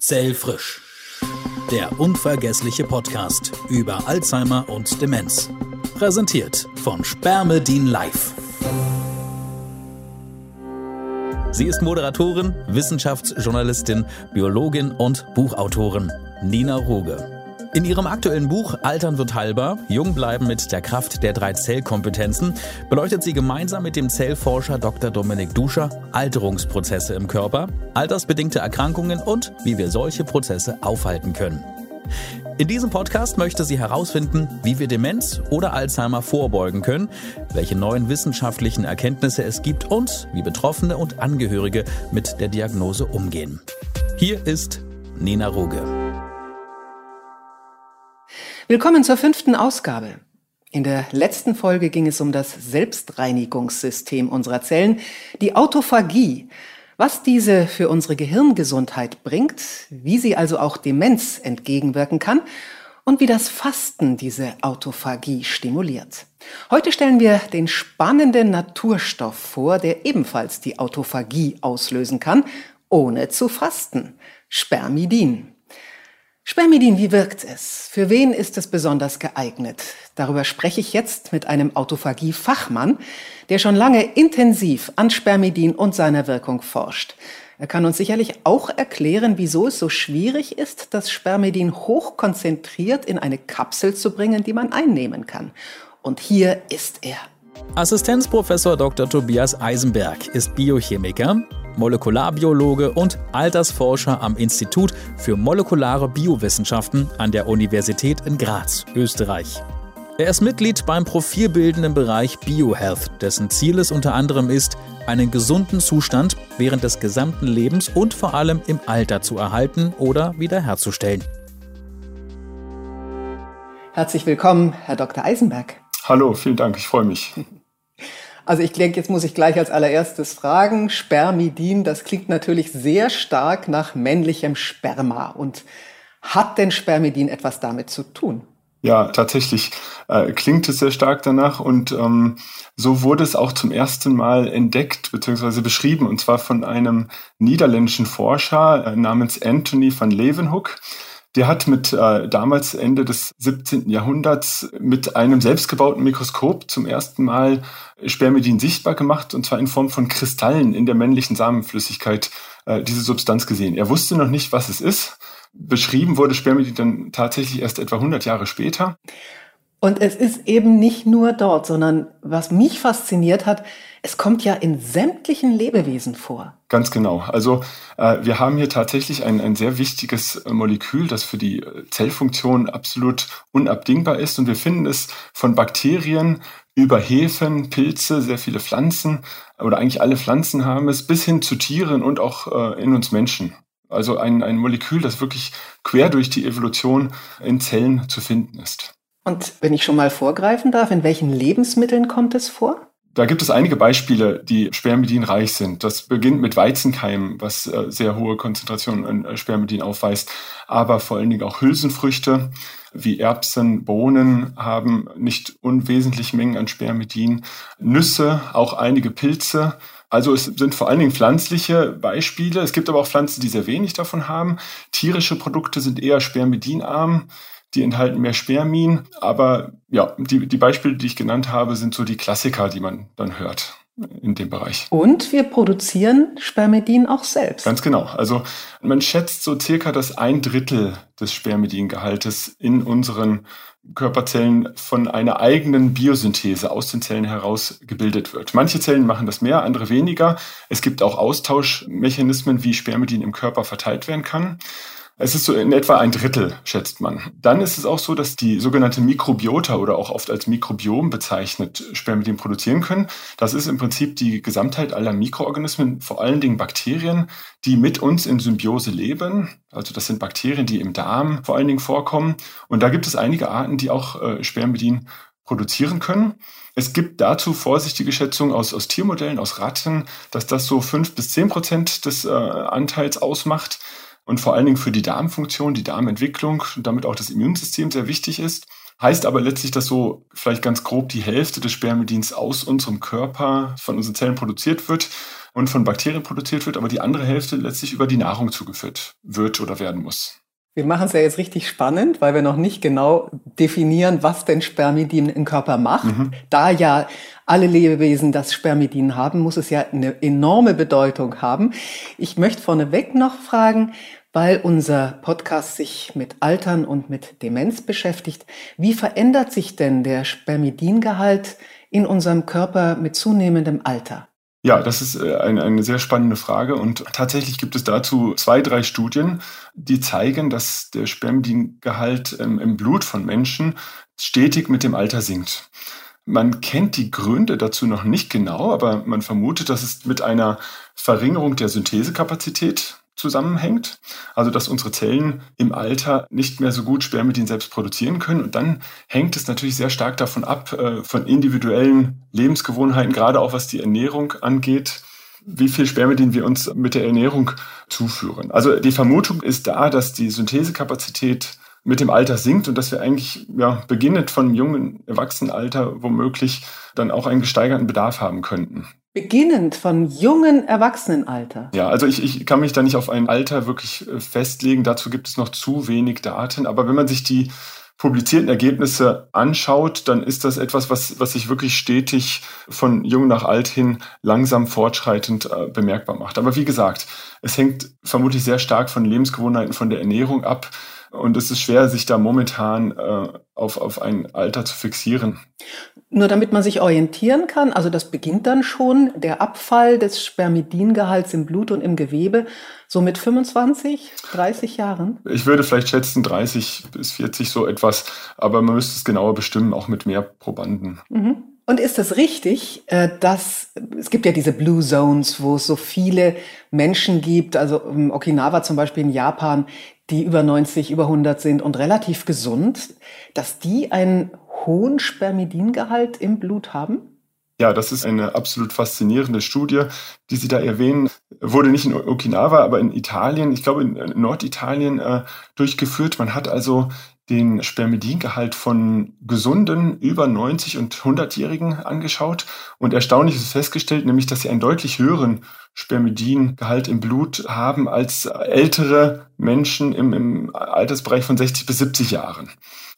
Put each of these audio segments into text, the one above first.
Zellfrisch. Der unvergessliche Podcast über Alzheimer und Demenz. Präsentiert von Spermedin Live. Sie ist Moderatorin, Wissenschaftsjournalistin, Biologin und Buchautorin Nina Ruge. In ihrem aktuellen Buch Altern wird heilbar, Jung bleiben mit der Kraft der drei Zellkompetenzen beleuchtet sie gemeinsam mit dem Zellforscher Dr. Dominik Duscher Alterungsprozesse im Körper, altersbedingte Erkrankungen und wie wir solche Prozesse aufhalten können. In diesem Podcast möchte sie herausfinden, wie wir Demenz oder Alzheimer vorbeugen können, welche neuen wissenschaftlichen Erkenntnisse es gibt und wie Betroffene und Angehörige mit der Diagnose umgehen. Hier ist Nina Ruge. Willkommen zur fünften Ausgabe. In der letzten Folge ging es um das Selbstreinigungssystem unserer Zellen, die Autophagie, was diese für unsere Gehirngesundheit bringt, wie sie also auch Demenz entgegenwirken kann und wie das Fasten diese Autophagie stimuliert. Heute stellen wir den spannenden Naturstoff vor, der ebenfalls die Autophagie auslösen kann, ohne zu fasten. Spermidin. Spermidin, wie wirkt es? Für wen ist es besonders geeignet? Darüber spreche ich jetzt mit einem Autophagie-Fachmann, der schon lange intensiv an Spermidin und seiner Wirkung forscht. Er kann uns sicherlich auch erklären, wieso es so schwierig ist, das Spermidin hochkonzentriert in eine Kapsel zu bringen, die man einnehmen kann. Und hier ist er. Assistenzprofessor Dr. Tobias Eisenberg ist Biochemiker, Molekularbiologe und Altersforscher am Institut für molekulare Biowissenschaften an der Universität in Graz, Österreich. Er ist Mitglied beim profilbildenden Bereich BioHealth, dessen Ziel es unter anderem ist, einen gesunden Zustand während des gesamten Lebens und vor allem im Alter zu erhalten oder wiederherzustellen. Herzlich willkommen, Herr Dr. Eisenberg. Hallo, vielen Dank, ich freue mich. Also ich denke, jetzt muss ich gleich als allererstes fragen, Spermidin, das klingt natürlich sehr stark nach männlichem Sperma. Und hat denn Spermidin etwas damit zu tun? Ja, tatsächlich äh, klingt es sehr stark danach und ähm, so wurde es auch zum ersten Mal entdeckt bzw. beschrieben und zwar von einem niederländischen Forscher äh, namens Anthony van Leeuwenhoek. Der hat mit äh, damals Ende des 17. Jahrhunderts mit einem selbstgebauten Mikroskop zum ersten Mal Spermidin sichtbar gemacht, und zwar in Form von Kristallen in der männlichen Samenflüssigkeit äh, diese Substanz gesehen. Er wusste noch nicht, was es ist. Beschrieben wurde Spermidin dann tatsächlich erst etwa 100 Jahre später. Und es ist eben nicht nur dort, sondern was mich fasziniert hat, es kommt ja in sämtlichen Lebewesen vor. Ganz genau. Also äh, wir haben hier tatsächlich ein, ein sehr wichtiges äh, Molekül, das für die äh, Zellfunktion absolut unabdingbar ist. Und wir finden es von Bakterien über Hefen, Pilze, sehr viele Pflanzen oder eigentlich alle Pflanzen haben es, bis hin zu Tieren und auch äh, in uns Menschen. Also ein, ein Molekül, das wirklich quer durch die Evolution in Zellen zu finden ist. Und wenn ich schon mal vorgreifen darf, in welchen Lebensmitteln kommt es vor? Da gibt es einige Beispiele, die spermidinreich sind. Das beginnt mit Weizenkeimen, was äh, sehr hohe Konzentrationen an äh, Spermidin aufweist, aber vor allen Dingen auch Hülsenfrüchte wie Erbsen, Bohnen haben nicht unwesentliche Mengen an Spermidin. Nüsse, auch einige Pilze. Also es sind vor allen Dingen pflanzliche Beispiele. Es gibt aber auch Pflanzen, die sehr wenig davon haben. Tierische Produkte sind eher spermidinarm die enthalten mehr Spermin. Aber ja, die, die Beispiele, die ich genannt habe, sind so die Klassiker, die man dann hört in dem Bereich. Und wir produzieren Spermidin auch selbst. Ganz genau. Also man schätzt so circa, dass ein Drittel des Spermidingehaltes in unseren Körperzellen von einer eigenen Biosynthese aus den Zellen heraus gebildet wird. Manche Zellen machen das mehr, andere weniger. Es gibt auch Austauschmechanismen, wie Spermidin im Körper verteilt werden kann. Es ist so in etwa ein Drittel, schätzt man. Dann ist es auch so, dass die sogenannte Mikrobiota oder auch oft als Mikrobiom bezeichnet Spermidin produzieren können. Das ist im Prinzip die Gesamtheit aller Mikroorganismen, vor allen Dingen Bakterien, die mit uns in Symbiose leben. Also das sind Bakterien, die im Darm vor allen Dingen vorkommen. Und da gibt es einige Arten, die auch äh, Spermidin produzieren können. Es gibt dazu vorsichtige Schätzungen aus, aus Tiermodellen, aus Ratten, dass das so fünf bis zehn Prozent des äh, Anteils ausmacht und vor allen Dingen für die Darmfunktion, die Darmentwicklung und damit auch das Immunsystem sehr wichtig ist. Heißt aber letztlich, dass so vielleicht ganz grob die Hälfte des Spermidins aus unserem Körper von unseren Zellen produziert wird. und von Bakterien produziert wird, aber die andere Hälfte letztlich über die Nahrung zugeführt wird oder werden muss. Wir machen es ja jetzt richtig spannend, weil wir noch nicht genau definieren, was denn Spermidin im Körper macht. Mhm. Da ja alle Lebewesen das Spermidin haben, muss es ja eine enorme Bedeutung haben. Ich möchte vorneweg noch fragen, weil unser Podcast sich mit Altern und mit Demenz beschäftigt. Wie verändert sich denn der Spermidingehalt in unserem Körper mit zunehmendem Alter? Ja, das ist äh, eine, eine sehr spannende Frage und tatsächlich gibt es dazu zwei, drei Studien, die zeigen, dass der Spermidingehalt im Blut von Menschen stetig mit dem Alter sinkt. Man kennt die Gründe dazu noch nicht genau, aber man vermutet, dass es mit einer Verringerung der Synthesekapazität zusammenhängt. Also dass unsere Zellen im Alter nicht mehr so gut Spermidin selbst produzieren können. Und dann hängt es natürlich sehr stark davon ab, äh, von individuellen Lebensgewohnheiten, gerade auch was die Ernährung angeht, wie viel Spermidin wir uns mit der Ernährung zuführen. Also die Vermutung ist da, dass die Synthesekapazität mit dem Alter sinkt und dass wir eigentlich ja, beginnend von jungen Erwachsenenalter womöglich dann auch einen gesteigerten Bedarf haben könnten. Beginnend von jungen Erwachsenenalter. Ja, also ich, ich kann mich da nicht auf ein Alter wirklich äh, festlegen. Dazu gibt es noch zu wenig Daten. Aber wenn man sich die publizierten Ergebnisse anschaut, dann ist das etwas, was, was sich wirklich stetig von jung nach alt hin langsam fortschreitend äh, bemerkbar macht. Aber wie gesagt, es hängt vermutlich sehr stark von Lebensgewohnheiten, von der Ernährung ab. Und es ist schwer, sich da momentan äh, auf, auf ein Alter zu fixieren. Nur damit man sich orientieren kann, also das beginnt dann schon, der Abfall des Spermidingehalts im Blut und im Gewebe, so mit 25, 30 Jahren? Ich würde vielleicht schätzen 30 bis 40 so etwas, aber man müsste es genauer bestimmen, auch mit mehr Probanden. Mhm. Und ist es richtig, äh, dass es gibt ja diese Blue Zones, wo es so viele Menschen gibt, also ähm, Okinawa zum Beispiel in Japan, die über 90, über 100 sind und relativ gesund, dass die einen hohen Spermidingehalt im Blut haben? Ja, das ist eine absolut faszinierende Studie, die Sie da erwähnen. Wurde nicht in Okinawa, aber in Italien, ich glaube in Norditalien äh, durchgeführt. Man hat also den Spermidingehalt von gesunden über 90 und 100-Jährigen angeschaut und erstaunlich ist festgestellt, nämlich dass sie einen deutlich höheren Spermidingehalt im Blut haben als ältere Menschen im, im Altersbereich von 60 bis 70 Jahren.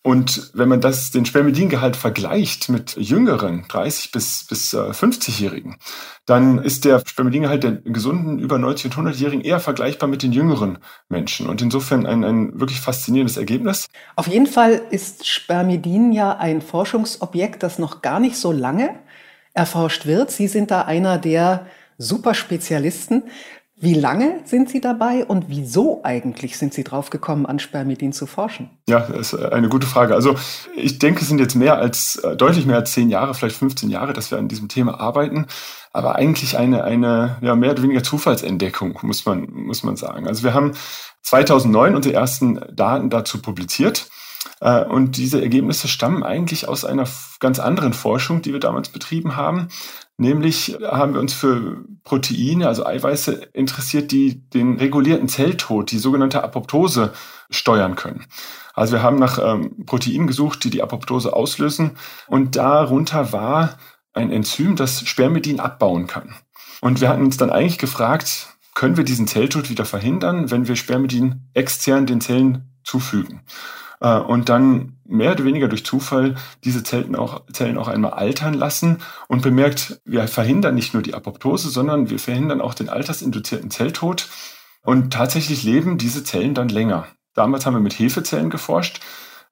Und wenn man das, den Spermidingehalt vergleicht mit jüngeren, 30 bis, bis 50-Jährigen, äh, dann ist der Spermidingehalt der gesunden über 90 und 100-Jährigen eher vergleichbar mit den jüngeren Menschen. Und insofern ein, ein wirklich faszinierendes Ergebnis. Auf jeden Fall ist Spermidin ja ein Forschungsobjekt, das noch gar nicht so lange erforscht wird. Sie sind da einer der Superspezialisten. Wie lange sind Sie dabei und wieso eigentlich sind Sie drauf gekommen, an Spermidin zu forschen? Ja, das ist eine gute Frage. Also ich denke, es sind jetzt mehr als, äh, deutlich mehr als zehn Jahre, vielleicht 15 Jahre, dass wir an diesem Thema arbeiten. Aber eigentlich eine, eine ja, mehr oder weniger Zufallsentdeckung, muss man, muss man sagen. Also wir haben 2009 unsere ersten Daten dazu publiziert. Äh, und diese Ergebnisse stammen eigentlich aus einer ganz anderen Forschung, die wir damals betrieben haben. Nämlich haben wir uns für Proteine, also Eiweiße interessiert, die den regulierten Zelltod, die sogenannte Apoptose, steuern können. Also wir haben nach ähm, Proteinen gesucht, die die Apoptose auslösen. Und darunter war ein Enzym, das Spermidin abbauen kann. Und wir hatten uns dann eigentlich gefragt, können wir diesen Zelltod wieder verhindern, wenn wir Spermidin extern den Zellen zufügen? Äh, und dann mehr oder weniger durch Zufall diese Zellen auch, Zellen auch einmal altern lassen und bemerkt, wir verhindern nicht nur die Apoptose, sondern wir verhindern auch den altersinduzierten Zelltod. Und tatsächlich leben diese Zellen dann länger. Damals haben wir mit Hefezellen geforscht.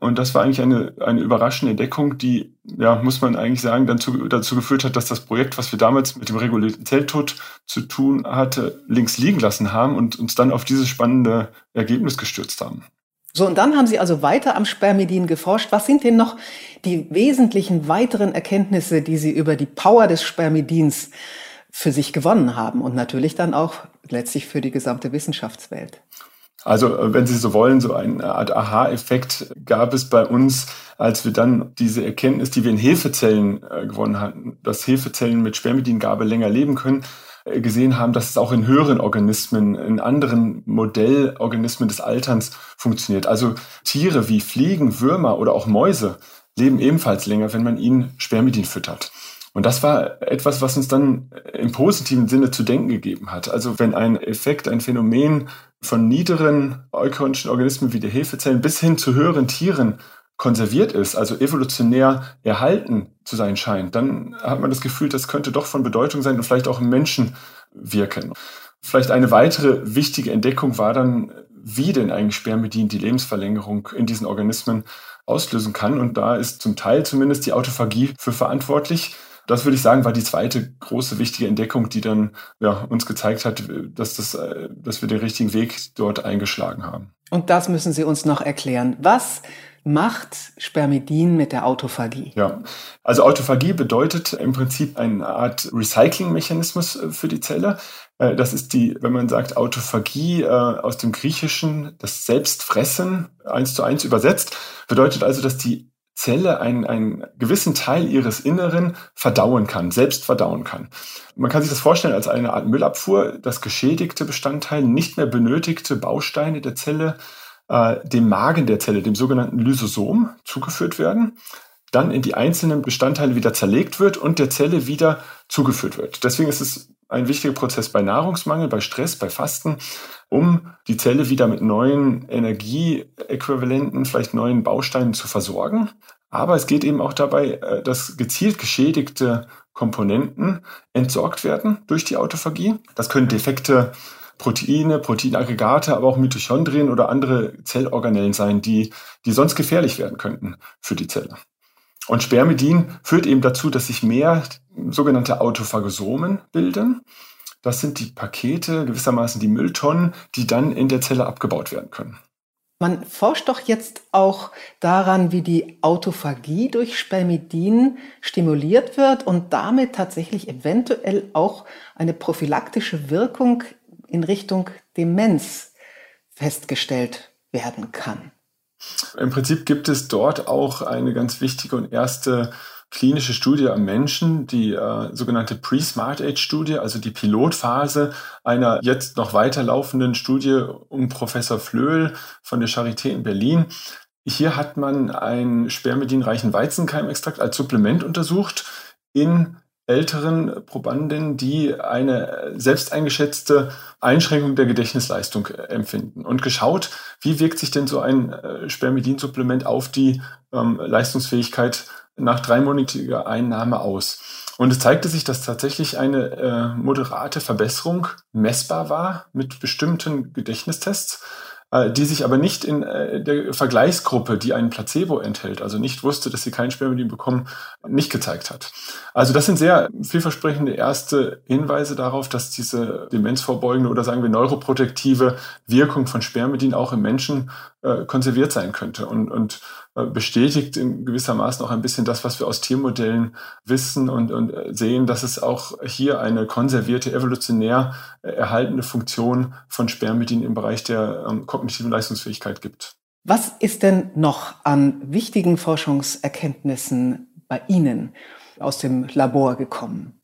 Und das war eigentlich eine, eine überraschende Entdeckung, die, ja, muss man eigentlich sagen, dann zu, dazu geführt hat, dass das Projekt, was wir damals mit dem regulierten Zelltod zu tun hatte, links liegen lassen haben und uns dann auf dieses spannende Ergebnis gestürzt haben. So, und dann haben Sie also weiter am Spermidin geforscht. Was sind denn noch die wesentlichen weiteren Erkenntnisse, die Sie über die Power des Spermidins für sich gewonnen haben und natürlich dann auch letztlich für die gesamte Wissenschaftswelt? Also, wenn Sie so wollen, so eine Art Aha-Effekt gab es bei uns, als wir dann diese Erkenntnis, die wir in Hefezellen äh, gewonnen hatten, dass Hefezellen mit Spermidingabe länger leben können, gesehen haben, dass es auch in höheren Organismen, in anderen Modellorganismen des Alterns funktioniert. Also Tiere wie Fliegen, Würmer oder auch Mäuse leben ebenfalls länger, wenn man ihnen Spermidin füttert. Und das war etwas, was uns dann im positiven Sinne zu denken gegeben hat. Also wenn ein Effekt, ein Phänomen von niederen eukaryotischen Organismen wie der Hefezellen bis hin zu höheren Tieren konserviert ist, also evolutionär erhalten zu sein scheint, dann hat man das Gefühl, das könnte doch von Bedeutung sein und vielleicht auch im Menschen wirken. Vielleicht eine weitere wichtige Entdeckung war dann, wie denn eigentlich Spermidin die Lebensverlängerung in diesen Organismen auslösen kann. Und da ist zum Teil zumindest die Autophagie für verantwortlich. Das würde ich sagen, war die zweite große wichtige Entdeckung, die dann ja, uns gezeigt hat, dass, das, äh, dass wir den richtigen Weg dort eingeschlagen haben. Und das müssen Sie uns noch erklären. Was macht Spermidin mit der Autophagie? Ja, also Autophagie bedeutet im Prinzip eine Art Recycling-Mechanismus äh, für die Zelle. Äh, das ist die, wenn man sagt Autophagie äh, aus dem Griechischen, das Selbstfressen eins zu eins übersetzt, bedeutet also, dass die Zelle einen, einen gewissen Teil ihres Inneren verdauen kann, selbst verdauen kann. Man kann sich das vorstellen als eine Art Müllabfuhr, dass geschädigte Bestandteile, nicht mehr benötigte Bausteine der Zelle äh, dem Magen der Zelle, dem sogenannten Lysosom, zugeführt werden, dann in die einzelnen Bestandteile wieder zerlegt wird und der Zelle wieder zugeführt wird. Deswegen ist es ein wichtiger Prozess bei Nahrungsmangel, bei Stress, bei Fasten, um die Zelle wieder mit neuen Energieäquivalenten, vielleicht neuen Bausteinen zu versorgen. Aber es geht eben auch dabei, äh, dass gezielt geschädigte Komponenten entsorgt werden durch die Autophagie. Das können defekte Proteine, Proteinaggregate, aber auch Mitochondrien oder andere Zellorganellen sein, die, die sonst gefährlich werden könnten für die Zelle. Und Spermidin führt eben dazu, dass sich mehr sogenannte Autophagosomen bilden. Das sind die Pakete, gewissermaßen die Mülltonnen, die dann in der Zelle abgebaut werden können. Man forscht doch jetzt auch daran, wie die Autophagie durch Spermidin stimuliert wird und damit tatsächlich eventuell auch eine prophylaktische Wirkung in Richtung Demenz festgestellt werden kann. Im Prinzip gibt es dort auch eine ganz wichtige und erste klinische Studie am Menschen, die äh, sogenannte Pre-Smart Age-Studie, also die Pilotphase einer jetzt noch weiterlaufenden Studie um Professor Flöhl von der Charité in Berlin. Hier hat man einen spermidinreichen Weizenkeimextrakt als Supplement untersucht in älteren Probanden, die eine selbst eingeschätzte Einschränkung der Gedächtnisleistung empfinden und geschaut, wie wirkt sich denn so ein äh, Spermidinsupplement auf die ähm, Leistungsfähigkeit nach dreimonatiger Einnahme aus. Und es zeigte sich, dass tatsächlich eine äh, moderate Verbesserung messbar war mit bestimmten Gedächtnistests. Äh, die sich aber nicht in äh, der Vergleichsgruppe, die einen Placebo enthält, also nicht wusste, dass sie kein Spermidin bekommen, nicht gezeigt hat. Also das sind sehr vielversprechende erste Hinweise darauf, dass diese demenzvorbeugende oder sagen wir neuroprotektive Wirkung von Spermidin auch im Menschen äh, konserviert sein könnte und, und äh, bestätigt in gewissermaßen auch ein bisschen das, was wir aus Tiermodellen wissen und, und äh, sehen, dass es auch hier eine konservierte, evolutionär erhaltene Funktion von Spermidin im Bereich der ähm, kognitiven Leistungsfähigkeit gibt. Was ist denn noch an wichtigen Forschungserkenntnissen bei Ihnen aus dem Labor gekommen?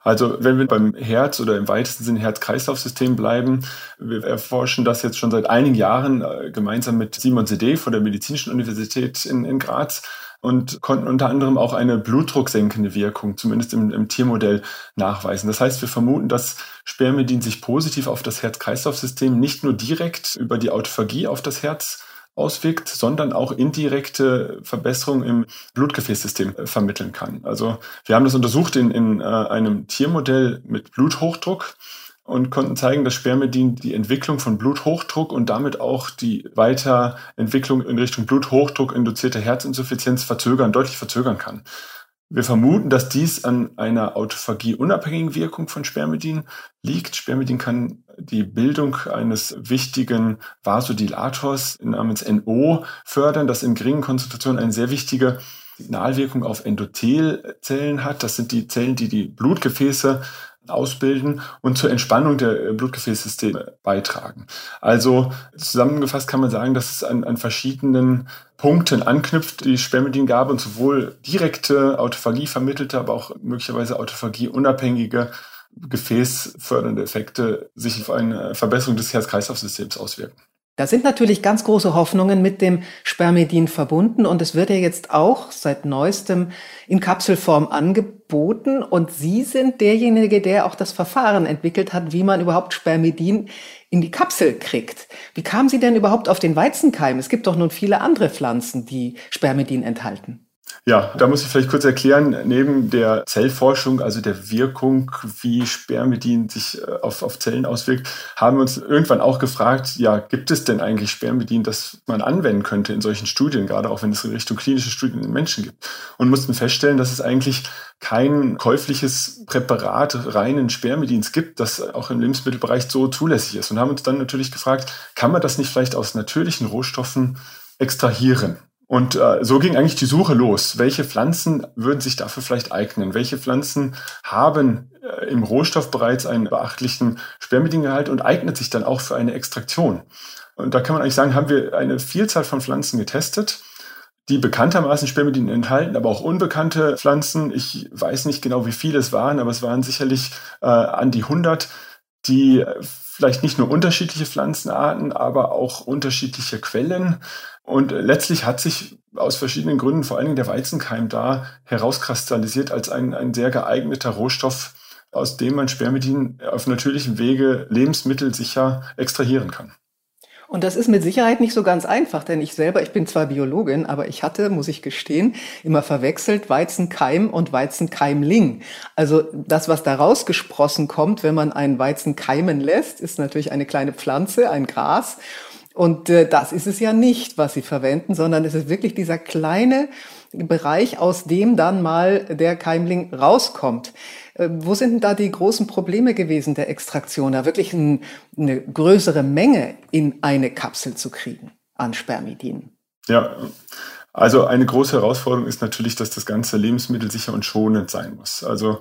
Also wenn wir beim Herz oder im weitesten Sinne Herz-Kreislauf-System bleiben, wir erforschen das jetzt schon seit einigen Jahren äh, gemeinsam mit Simon Sede von der Medizinischen Universität in, in Graz und konnten unter anderem auch eine blutdrucksenkende Wirkung, zumindest im, im Tiermodell, nachweisen. Das heißt, wir vermuten, dass Spermidin sich positiv auf das Herz-Kreislauf-System nicht nur direkt über die Autophagie auf das Herz auswirkt, sondern auch indirekte Verbesserungen im Blutgefäßsystem äh, vermitteln kann. Also wir haben das untersucht in, in äh, einem Tiermodell mit Bluthochdruck und konnten zeigen, dass Spermidin die Entwicklung von Bluthochdruck und damit auch die Weiterentwicklung in Richtung Bluthochdruck induzierte Herzinsuffizienz verzögern, deutlich verzögern kann. Wir vermuten, dass dies an einer Autophagie-unabhängigen Wirkung von Spermidin liegt. Spermidin kann die Bildung eines wichtigen Vasodilators namens NO fördern, das in geringen Konzentrationen eine sehr wichtige Signalwirkung auf Endothelzellen hat. Das sind die Zellen, die die Blutgefäße ausbilden und zur Entspannung der Blutgefäßsysteme beitragen. Also zusammengefasst kann man sagen, dass es an, an verschiedenen Punkten anknüpft, die Spermidingabe und sowohl direkte Autophagie vermittelte, aber auch möglicherweise Autophagie unabhängige gefäßfördernde Effekte sich auf eine Verbesserung des Herz-Kreislauf-Systems auswirken. Da sind natürlich ganz große Hoffnungen mit dem Spermidin verbunden und es wird ja jetzt auch seit neuestem in Kapselform angeboten und Sie sind derjenige, der auch das Verfahren entwickelt hat, wie man überhaupt Spermidin in die Kapsel kriegt. Wie kamen Sie denn überhaupt auf den Weizenkeim? Es gibt doch nun viele andere Pflanzen, die Spermidin enthalten. Ja, da muss ich vielleicht kurz erklären, neben der Zellforschung, also der Wirkung, wie Spermidin sich äh, auf, auf Zellen auswirkt, haben wir uns irgendwann auch gefragt, ja, gibt es denn eigentlich Spermidin, das man anwenden könnte in solchen Studien, gerade auch wenn es in Richtung klinische Studien in Menschen gibt. Und mussten feststellen, dass es eigentlich kein käufliches Präparat reinen Spermidins gibt, das auch im Lebensmittelbereich so zulässig ist. Und haben uns dann natürlich gefragt, kann man das nicht vielleicht aus natürlichen Rohstoffen extrahieren? Und äh, so ging eigentlich die Suche los. Welche Pflanzen würden sich dafür vielleicht eignen? Welche Pflanzen haben äh, im Rohstoff bereits einen beachtlichen Spermidingehalt und eignet sich dann auch für eine Extraktion? Und da kann man eigentlich sagen, haben wir eine Vielzahl von Pflanzen getestet, die bekanntermaßen Spermidin enthalten, aber auch unbekannte Pflanzen. Ich weiß nicht genau, wie viele es waren, aber es waren sicherlich äh, an die 100, die vielleicht nicht nur unterschiedliche Pflanzenarten, aber auch unterschiedliche Quellen. Und letztlich hat sich aus verschiedenen Gründen vor allen Dingen der Weizenkeim da herauskristallisiert als ein, ein sehr geeigneter Rohstoff, aus dem man Spermidin auf natürlichem Wege lebensmittelsicher extrahieren kann. Und das ist mit Sicherheit nicht so ganz einfach, denn ich selber, ich bin zwar Biologin, aber ich hatte, muss ich gestehen, immer verwechselt Weizenkeim und Weizenkeimling. Also das, was da rausgesprossen kommt, wenn man einen Weizen keimen lässt, ist natürlich eine kleine Pflanze, ein Gras. Und äh, das ist es ja nicht, was sie verwenden, sondern es ist wirklich dieser kleine Bereich, aus dem dann mal der Keimling rauskommt. Äh, wo sind denn da die großen Probleme gewesen der Extraktion, da wirklich ein, eine größere Menge in eine Kapsel zu kriegen an Spermidin? Ja, also eine große Herausforderung ist natürlich, dass das ganze Lebensmittel sicher und schonend sein muss. Also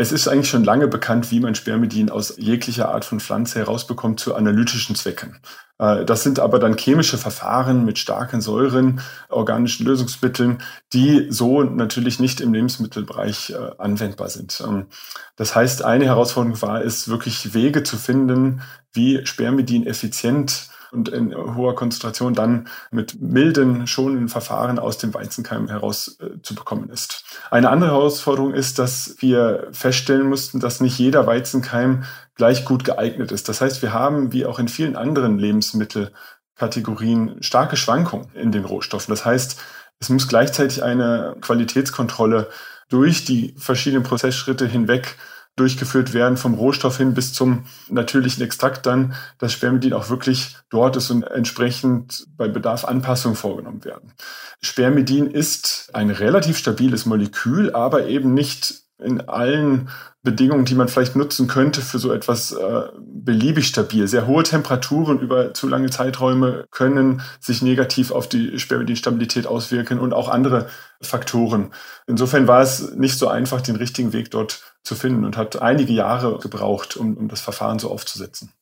es ist eigentlich schon lange bekannt, wie man Spermidin aus jeglicher Art von Pflanze herausbekommt zu analytischen Zwecken. Äh, das sind aber dann chemische Verfahren mit starken Säuren, organischen Lösungsmitteln, die so natürlich nicht im Lebensmittelbereich äh, anwendbar sind. Ähm, das heißt, eine Herausforderung war es, wirklich Wege zu finden, wie Spermidin effizient und in hoher Konzentration dann mit milden, schonenden Verfahren aus dem Weizenkeim heraus äh, zu bekommen ist. Eine andere Herausforderung ist, dass wir feststellen mussten, dass nicht jeder Weizenkeim gleich gut geeignet ist. Das heißt, wir haben, wie auch in vielen anderen Lebensmittelkategorien, starke Schwankungen in den Rohstoffen. Das heißt, es muss gleichzeitig eine Qualitätskontrolle durch die verschiedenen Prozessschritte hinweg durchgeführt werden, vom Rohstoff hin bis zum natürlichen Extrakt dann, dass Spermidin auch wirklich dort ist und entsprechend bei Bedarf Anpassungen vorgenommen werden. Spermidin ist ein relativ stabiles Molekül, aber eben nicht in allen Bedingungen, die man vielleicht nutzen könnte für so etwas äh, beliebig stabil. Sehr hohe Temperaturen über zu lange Zeiträume können sich negativ auf die Spermidinstabilität auswirken und auch andere Faktoren. Insofern war es nicht so einfach, den richtigen Weg dort zu finden und hat einige Jahre gebraucht, um, um das Verfahren so aufzusetzen.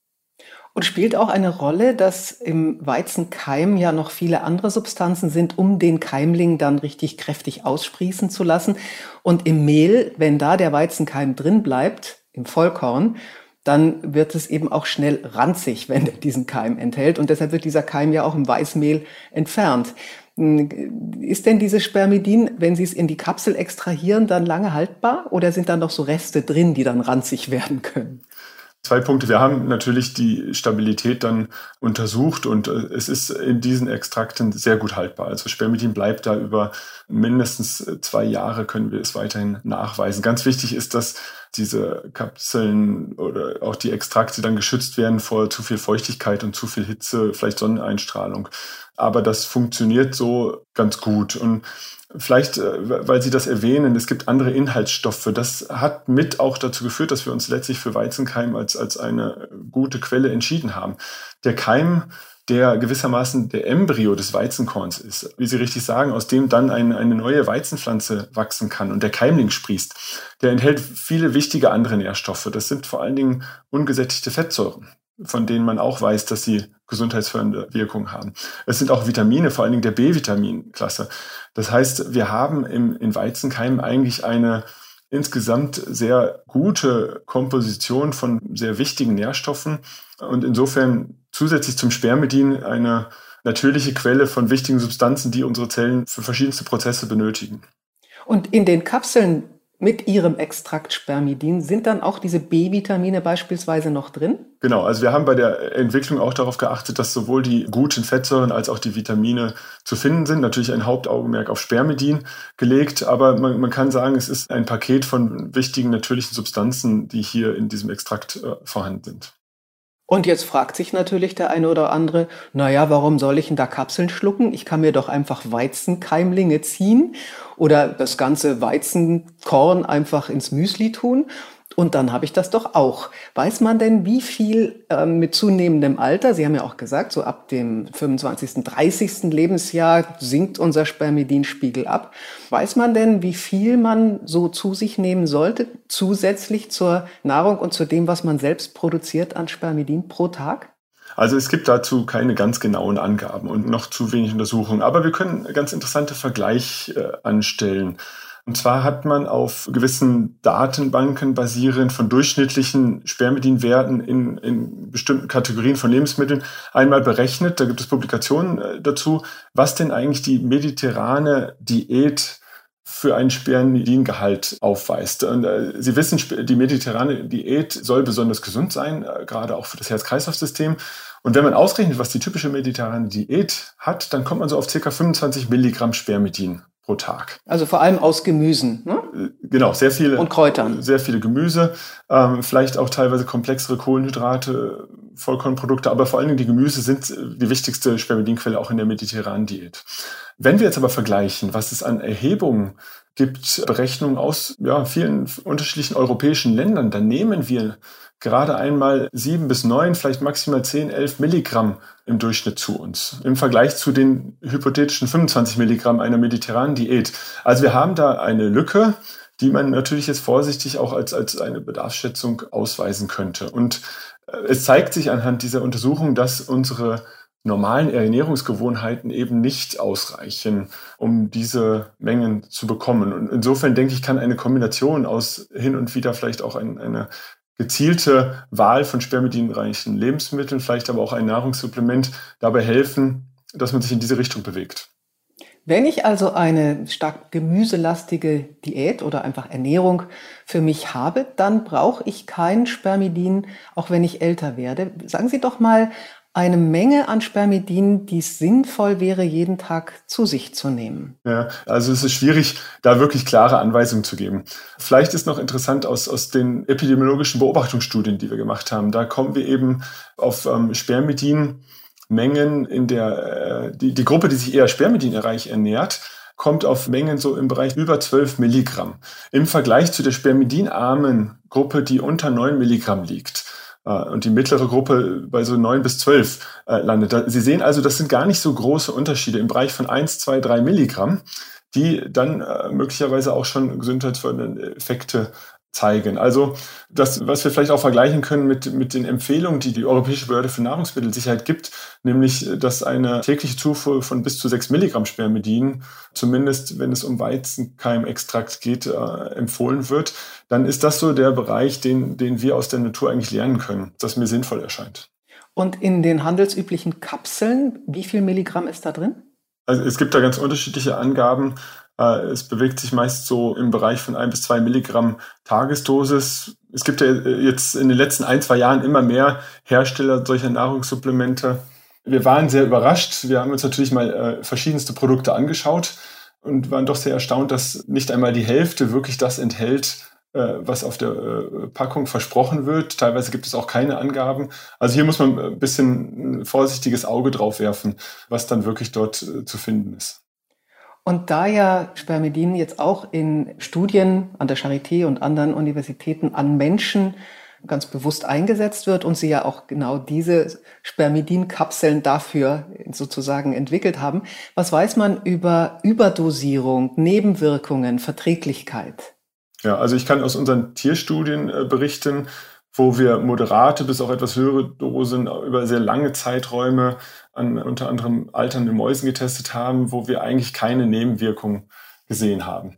Und spielt auch eine Rolle, dass im Weizenkeim ja noch viele andere Substanzen sind, um den Keimling dann richtig kräftig aussprießen zu lassen. Und im Mehl, wenn da der Weizenkeim drin bleibt, im Vollkorn, dann wird es eben auch schnell ranzig, wenn der diesen Keim enthält. Und deshalb wird dieser Keim ja auch im Weißmehl entfernt. Ist denn dieses Spermidin, wenn Sie es in die Kapsel extrahieren, dann lange haltbar oder sind da noch so Reste drin, die dann ranzig werden können? Zwei Punkte. Wir haben natürlich die Stabilität dann untersucht und äh, es ist in diesen Extrakten sehr gut haltbar. Also Spermidin bleibt da über mindestens zwei Jahre können wir es weiterhin nachweisen. Ganz wichtig ist, dass diese Kapseln oder auch die Extrakte dann geschützt werden vor zu viel Feuchtigkeit und zu viel Hitze, vielleicht Sonneneinstrahlung. Aber das funktioniert so ganz gut. Und Vielleicht, äh, weil Sie das erwähnen, es gibt andere Inhaltsstoffe. Das hat mit auch dazu geführt, dass wir uns letztlich für Weizenkeim als, als eine gute Quelle entschieden haben. Der Keim, der gewissermaßen der Embryo des Weizenkorns ist, wie Sie richtig sagen, aus dem dann eine, eine neue Weizenpflanze wachsen kann und der Keimling sprießt, der enthält viele wichtige andere Nährstoffe. Das sind vor allen Dingen ungesättigte Fettsäuren von denen man auch weiß, dass sie gesundheitsfördernde Wirkung haben. Es sind auch Vitamine, vor allen Dingen der B-Vitaminklasse. Das heißt, wir haben im, in Weizenkeimen eigentlich eine insgesamt sehr gute Komposition von sehr wichtigen Nährstoffen. Und insofern zusätzlich zum Spermidin eine natürliche Quelle von wichtigen Substanzen, die unsere Zellen für verschiedenste Prozesse benötigen. Und in den Kapseln mit ihrem Extrakt Spermidin sind dann auch diese B-Vitamine beispielsweise noch drin? Genau, also wir haben bei der Entwicklung auch darauf geachtet, dass sowohl die guten Fettsäuren als auch die Vitamine zu finden sind. Natürlich ein Hauptaugenmerk auf Spermidin gelegt, aber man, man kann sagen, es ist ein Paket von wichtigen natürlichen Substanzen, die hier in diesem Extrakt äh, vorhanden sind. Und jetzt fragt sich natürlich der eine oder andere, naja, warum soll ich denn da Kapseln schlucken? Ich kann mir doch einfach Weizenkeimlinge ziehen oder das ganze Weizenkorn einfach ins Müsli tun und dann habe ich das doch auch. Weiß man denn, wie viel ähm, mit zunehmendem Alter, Sie haben ja auch gesagt, so ab dem 25., 30. Lebensjahr sinkt unser Spermidinspiegel ab. Weiß man denn, wie viel man so zu sich nehmen sollte, zusätzlich zur Nahrung und zu dem, was man selbst produziert an Spermidin pro Tag? Also es gibt dazu keine ganz genauen Angaben und noch zu wenig Untersuchungen. Aber wir können ganz interessante Vergleich äh, anstellen. Und zwar hat man auf gewissen Datenbanken basierend von durchschnittlichen Spermidinwerten in, in bestimmten Kategorien von Lebensmitteln einmal berechnet, da gibt es Publikationen äh, dazu, was denn eigentlich die mediterrane Diät für einen Spermidingehalt aufweist. Und äh, Sie wissen, die mediterrane Diät soll besonders gesund sein, äh, gerade auch für das Herz-Kreislauf-System. Und wenn man ausrechnet, was die typische mediterrane Diät hat, dann kommt man so auf ca. 25 Milligramm Spermidin pro Tag. Also vor allem aus Gemüsen, ne? Äh, genau, sehr viele. Und Kräutern. Sehr viele Gemüse, ähm, vielleicht auch teilweise komplexere Kohlenhydrate, Vollkornprodukte, aber vor allen Dingen die Gemüse sind äh, die wichtigste Spermidinquelle auch in der mediterranen Diät. Wenn wir jetzt aber vergleichen, was es an Erhebungen gibt, Berechnungen aus ja, vielen unterschiedlichen europäischen Ländern, dann nehmen wir gerade einmal sieben bis neun, vielleicht maximal zehn, elf Milligramm im Durchschnitt zu uns. Im Vergleich zu den hypothetischen 25 Milligramm einer mediterranen Diät. Also wir haben da eine Lücke, die man natürlich jetzt vorsichtig auch als, als eine Bedarfsschätzung ausweisen könnte. Und äh, es zeigt sich anhand dieser Untersuchung, dass unsere normalen Ernährungsgewohnheiten eben nicht ausreichen, um diese Mengen zu bekommen. Und insofern denke ich, kann eine Kombination aus hin und wieder vielleicht auch ein, eine gezielte Wahl von spermidinreichen Lebensmitteln, vielleicht aber auch ein Nahrungssupplement dabei helfen, dass man sich in diese Richtung bewegt. Wenn ich also eine stark gemüselastige Diät oder einfach Ernährung für mich habe, dann brauche ich kein Spermidin, auch wenn ich älter werde. Sagen Sie doch mal, eine Menge an Spermidin, die es sinnvoll wäre, jeden Tag zu sich zu nehmen? Ja, also es ist schwierig, da wirklich klare Anweisungen zu geben. Vielleicht ist noch interessant aus, aus den epidemiologischen Beobachtungsstudien, die wir gemacht haben. Da kommen wir eben auf ähm, Spermidin. Mengen in der, äh, die, die Gruppe, die sich eher spermidinreich ernährt, kommt auf Mengen so im Bereich über 12 Milligramm. Im Vergleich zu der spermidinarmen Gruppe, die unter 9 Milligramm liegt. Äh, und die mittlere Gruppe bei so neun bis zwölf äh, landet. Sie sehen also, das sind gar nicht so große Unterschiede im Bereich von eins, zwei, drei Milligramm, die dann äh, möglicherweise auch schon gesundheitsfördernde Effekte zeigen. Also das, was wir vielleicht auch vergleichen können mit, mit den Empfehlungen, die die Europäische Behörde für Nahrungsmittelsicherheit gibt, nämlich, dass eine tägliche Zufuhr von bis zu sechs Milligramm Spermidin, zumindest wenn es um Weizenkeimextrakt geht, äh, empfohlen wird, dann ist das so der Bereich, den, den wir aus der Natur eigentlich lernen können, das mir sinnvoll erscheint. Und in den handelsüblichen Kapseln, wie viel Milligramm ist da drin? Also es gibt da ganz unterschiedliche Angaben. Äh, es bewegt sich meist so im Bereich von ein bis zwei Milligramm Tagesdosis. Es gibt ja jetzt in den letzten ein, zwei Jahren immer mehr Hersteller solcher Nahrungssupplemente. Wir waren sehr überrascht. Wir haben uns natürlich mal äh, verschiedenste Produkte angeschaut und waren doch sehr erstaunt, dass nicht einmal die Hälfte wirklich das enthält, äh, was auf der äh, Packung versprochen wird. Teilweise gibt es auch keine Angaben. Also hier muss man ein bisschen ein vorsichtiges Auge drauf werfen, was dann wirklich dort äh, zu finden ist. Und da ja Spermidin jetzt auch in Studien an der Charité und anderen Universitäten an Menschen ganz bewusst eingesetzt wird und sie ja auch genau diese Spermidin-Kapseln dafür sozusagen entwickelt haben. Was weiß man über Überdosierung, Nebenwirkungen, Verträglichkeit? Ja, also ich kann aus unseren Tierstudien äh, berichten, wo wir moderate bis auch etwas höhere Dosen über sehr lange Zeiträume an unter anderem alternde Mäusen getestet haben, wo wir eigentlich keine Nebenwirkungen gesehen haben.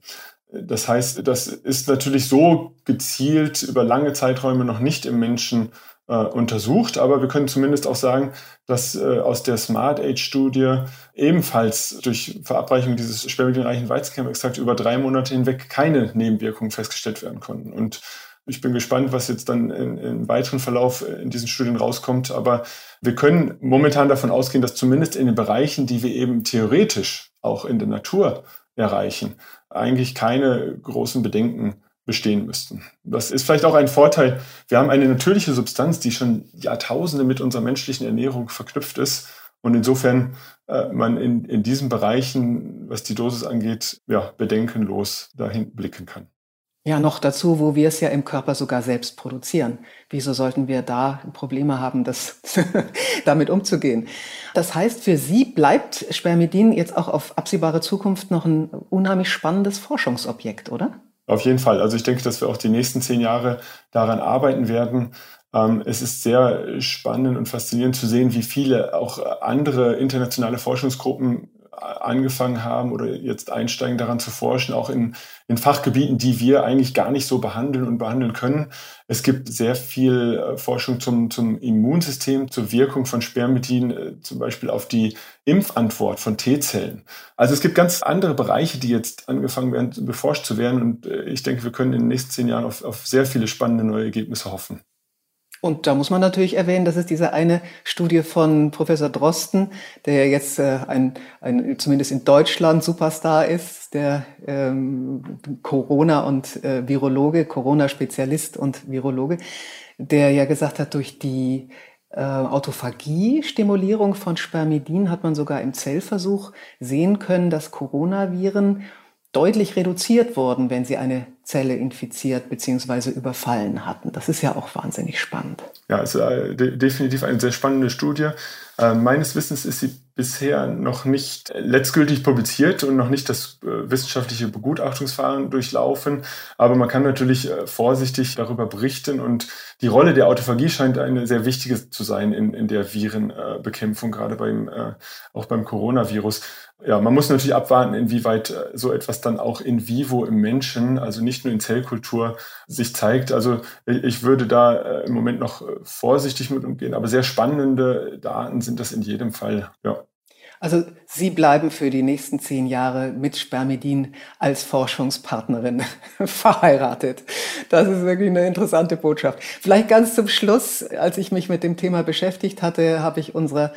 Das heißt, das ist natürlich so gezielt über lange Zeiträume noch nicht im Menschen äh, untersucht. Aber wir können zumindest auch sagen, dass äh, aus der Smart Age-Studie ebenfalls durch Verabreichung dieses spermidinreichen Weizenkernextrakts über drei Monate hinweg keine Nebenwirkungen festgestellt werden konnten. Und ich bin gespannt, was jetzt dann im weiteren Verlauf in diesen Studien rauskommt. Aber wir können momentan davon ausgehen, dass zumindest in den Bereichen, die wir eben theoretisch auch in der Natur erreichen, eigentlich keine großen Bedenken bestehen müssten. Das ist vielleicht auch ein Vorteil. Wir haben eine natürliche Substanz, die schon Jahrtausende mit unserer menschlichen Ernährung verknüpft ist. Und insofern äh, man in, in diesen Bereichen, was die Dosis angeht, ja, bedenkenlos dahin blicken kann. Ja, noch dazu, wo wir es ja im Körper sogar selbst produzieren. Wieso sollten wir da Probleme haben, das damit umzugehen? Das heißt, für Sie bleibt Spermidin jetzt auch auf absehbare Zukunft noch ein unheimlich spannendes Forschungsobjekt, oder? Auf jeden Fall. Also ich denke, dass wir auch die nächsten zehn Jahre daran arbeiten werden. Ähm, es ist sehr spannend und faszinierend zu sehen, wie viele auch andere internationale Forschungsgruppen angefangen haben oder jetzt einsteigen daran zu forschen, auch in, in Fachgebieten, die wir eigentlich gar nicht so behandeln und behandeln können. Es gibt sehr viel äh, Forschung zum, zum Immunsystem, zur Wirkung von Spermidin, äh, zum Beispiel auf die Impfantwort von T-Zellen. Also es gibt ganz andere Bereiche, die jetzt angefangen werden, beforscht zu werden. Und äh, ich denke, wir können in den nächsten zehn Jahren auf, auf sehr viele spannende neue Ergebnisse hoffen. Und da muss man natürlich erwähnen, das ist diese eine Studie von Professor Drosten, der jetzt äh, ein, ein zumindest in Deutschland Superstar ist, der ähm, Corona und äh, Virologe, Corona-Spezialist und Virologe, der ja gesagt hat, durch die äh, Autophagie-Stimulierung von Spermidin hat man sogar im Zellversuch sehen können, dass Coronaviren deutlich reduziert wurden, wenn sie eine Zelle infiziert bzw. überfallen hatten. Das ist ja auch wahnsinnig spannend. Ja, es ist äh, de definitiv eine sehr spannende Studie. Äh, meines Wissens ist sie bisher noch nicht letztgültig publiziert und noch nicht das äh, wissenschaftliche Begutachtungsverfahren durchlaufen. Aber man kann natürlich äh, vorsichtig darüber berichten und die Rolle der Autophagie scheint eine sehr wichtige zu sein in, in der Virenbekämpfung, gerade beim, äh, auch beim Coronavirus. Ja, man muss natürlich abwarten, inwieweit äh, so etwas dann auch in vivo im Menschen, also nicht nur in Zellkultur, sich zeigt. Also ich würde da äh, im Moment noch äh, vorsichtig mit umgehen, aber sehr spannende Daten sind das in jedem Fall. Ja. Also Sie bleiben für die nächsten zehn Jahre mit Spermidin als Forschungspartnerin verheiratet. Das ist wirklich eine interessante Botschaft. Vielleicht ganz zum Schluss, als ich mich mit dem Thema beschäftigt hatte, habe ich unsere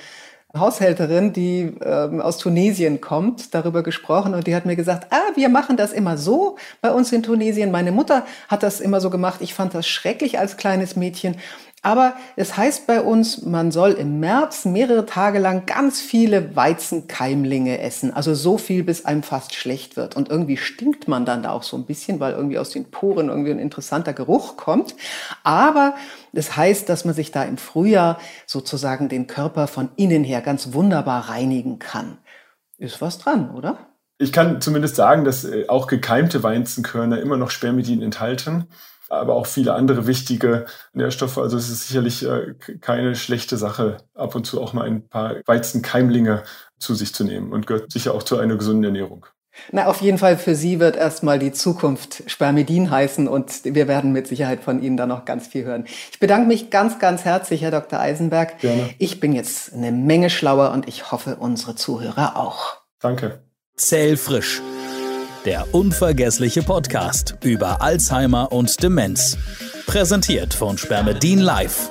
Haushälterin, die ähm, aus Tunesien kommt, darüber gesprochen und die hat mir gesagt, ah, wir machen das immer so bei uns in Tunesien. Meine Mutter hat das immer so gemacht. Ich fand das schrecklich als kleines Mädchen. Aber es heißt bei uns, man soll im März mehrere Tage lang ganz viele Weizenkeimlinge essen. Also so viel, bis einem fast schlecht wird. Und irgendwie stinkt man dann da auch so ein bisschen, weil irgendwie aus den Poren irgendwie ein interessanter Geruch kommt. Aber das heißt, dass man sich da im Frühjahr sozusagen den Körper von innen her ganz wunderbar reinigen kann. Ist was dran, oder? Ich kann zumindest sagen, dass äh, auch gekeimte Weizenkörner immer noch Spermidin enthalten aber auch viele andere wichtige Nährstoffe. Also es ist sicherlich äh, keine schlechte Sache, ab und zu auch mal ein paar Weizenkeimlinge zu sich zu nehmen und gehört sicher auch zu einer gesunden Ernährung. Na, auf jeden Fall für Sie wird erstmal die Zukunft Spermidin heißen und wir werden mit Sicherheit von Ihnen da noch ganz viel hören. Ich bedanke mich ganz, ganz herzlich, Herr Dr. Eisenberg. Gerne. Ich bin jetzt eine Menge schlauer und ich hoffe, unsere Zuhörer auch. Danke. Zellfrisch der unvergessliche Podcast über Alzheimer und Demenz. Präsentiert von Spermedin Live.